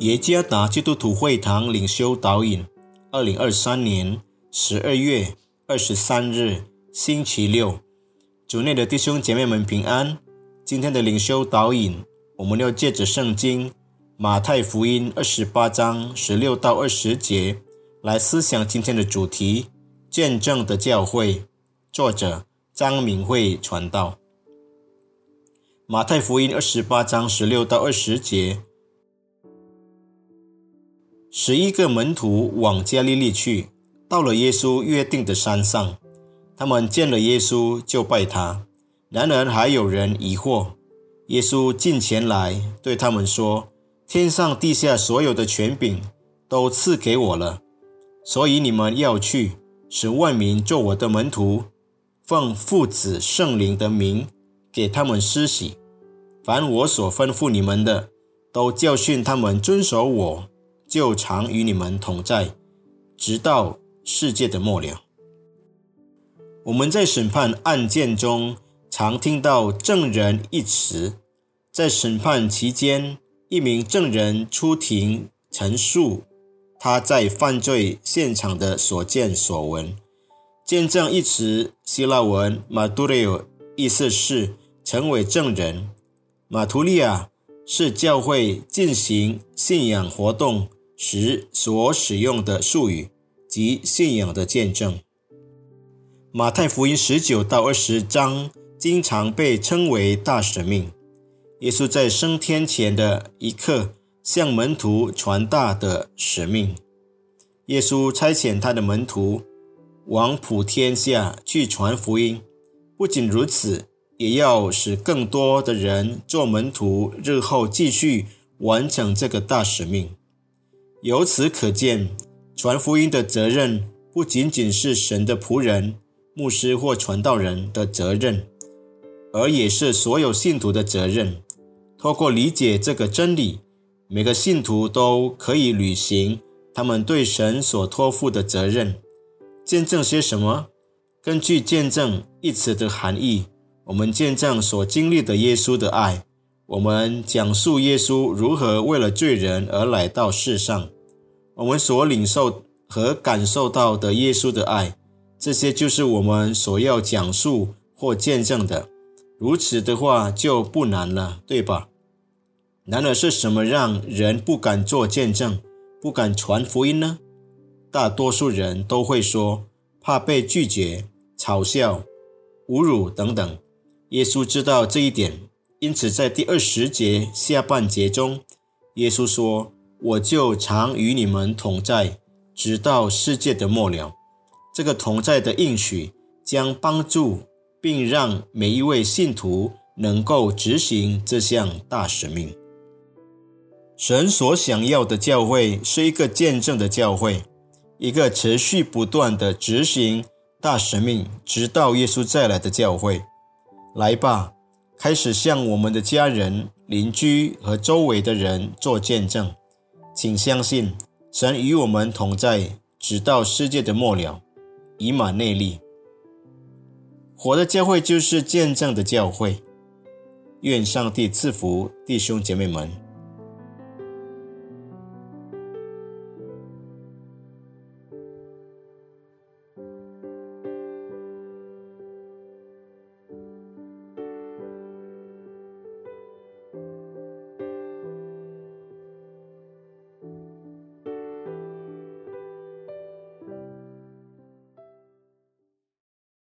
耶加达基督徒会堂领袖导引，二零二三年十二月二十三日，星期六，主内的弟兄姐妹们平安。今天的领袖导引，我们要借着圣经马太福音二十八章十六到二十节来思想今天的主题：见证的教会。作者张敏慧传道。马太福音二十八章十六到二十节。十一个门徒往加利利去，到了耶稣约定的山上，他们见了耶稣就拜他。然而还有人疑惑。耶稣近前来对他们说：“天上地下所有的权柄都赐给我了，所以你们要去，使万民做我的门徒，奉父子圣灵的名给他们施洗。凡我所吩咐你们的，都教训他们遵守我。”就常与你们同在，直到世界的末了。我们在审判案件中常听到“证人”一词，在审判期间，一名证人出庭陈述他在犯罪现场的所见所闻。见证一词，希腊文 m a d u r i o 意思是成为证人。马图利亚是教会进行信仰活动。时所使用的术语及信仰的见证。马太福音十九到二十章经常被称为大使命。耶稣在升天前的一刻向门徒传达的使命。耶稣差遣他的门徒往普天下去传福音。不仅如此，也要使更多的人做门徒，日后继续完成这个大使命。由此可见，传福音的责任不仅仅是神的仆人、牧师或传道人的责任，而也是所有信徒的责任。透过理解这个真理，每个信徒都可以履行他们对神所托付的责任。见证些什么？根据“见证”一词的含义，我们见证所经历的耶稣的爱。我们讲述耶稣如何为了罪人而来到世上，我们所领受和感受到的耶稣的爱，这些就是我们所要讲述或见证的。如此的话就不难了，对吧？难的是什么让人不敢做见证，不敢传福音呢？大多数人都会说怕被拒绝、嘲笑、侮辱等等。耶稣知道这一点。因此，在第二十节下半节中，耶稣说：“我就常与你们同在，直到世界的末了。”这个同在的应许将帮助并让每一位信徒能够执行这项大使命。神所想要的教会是一个见证的教会，一个持续不断的执行大使命，直到耶稣再来的教会。来吧！开始向我们的家人、邻居和周围的人做见证，请相信神与我们同在，直到世界的末了。以马内利，活的教会就是见证的教会。愿上帝赐福弟兄姐妹们。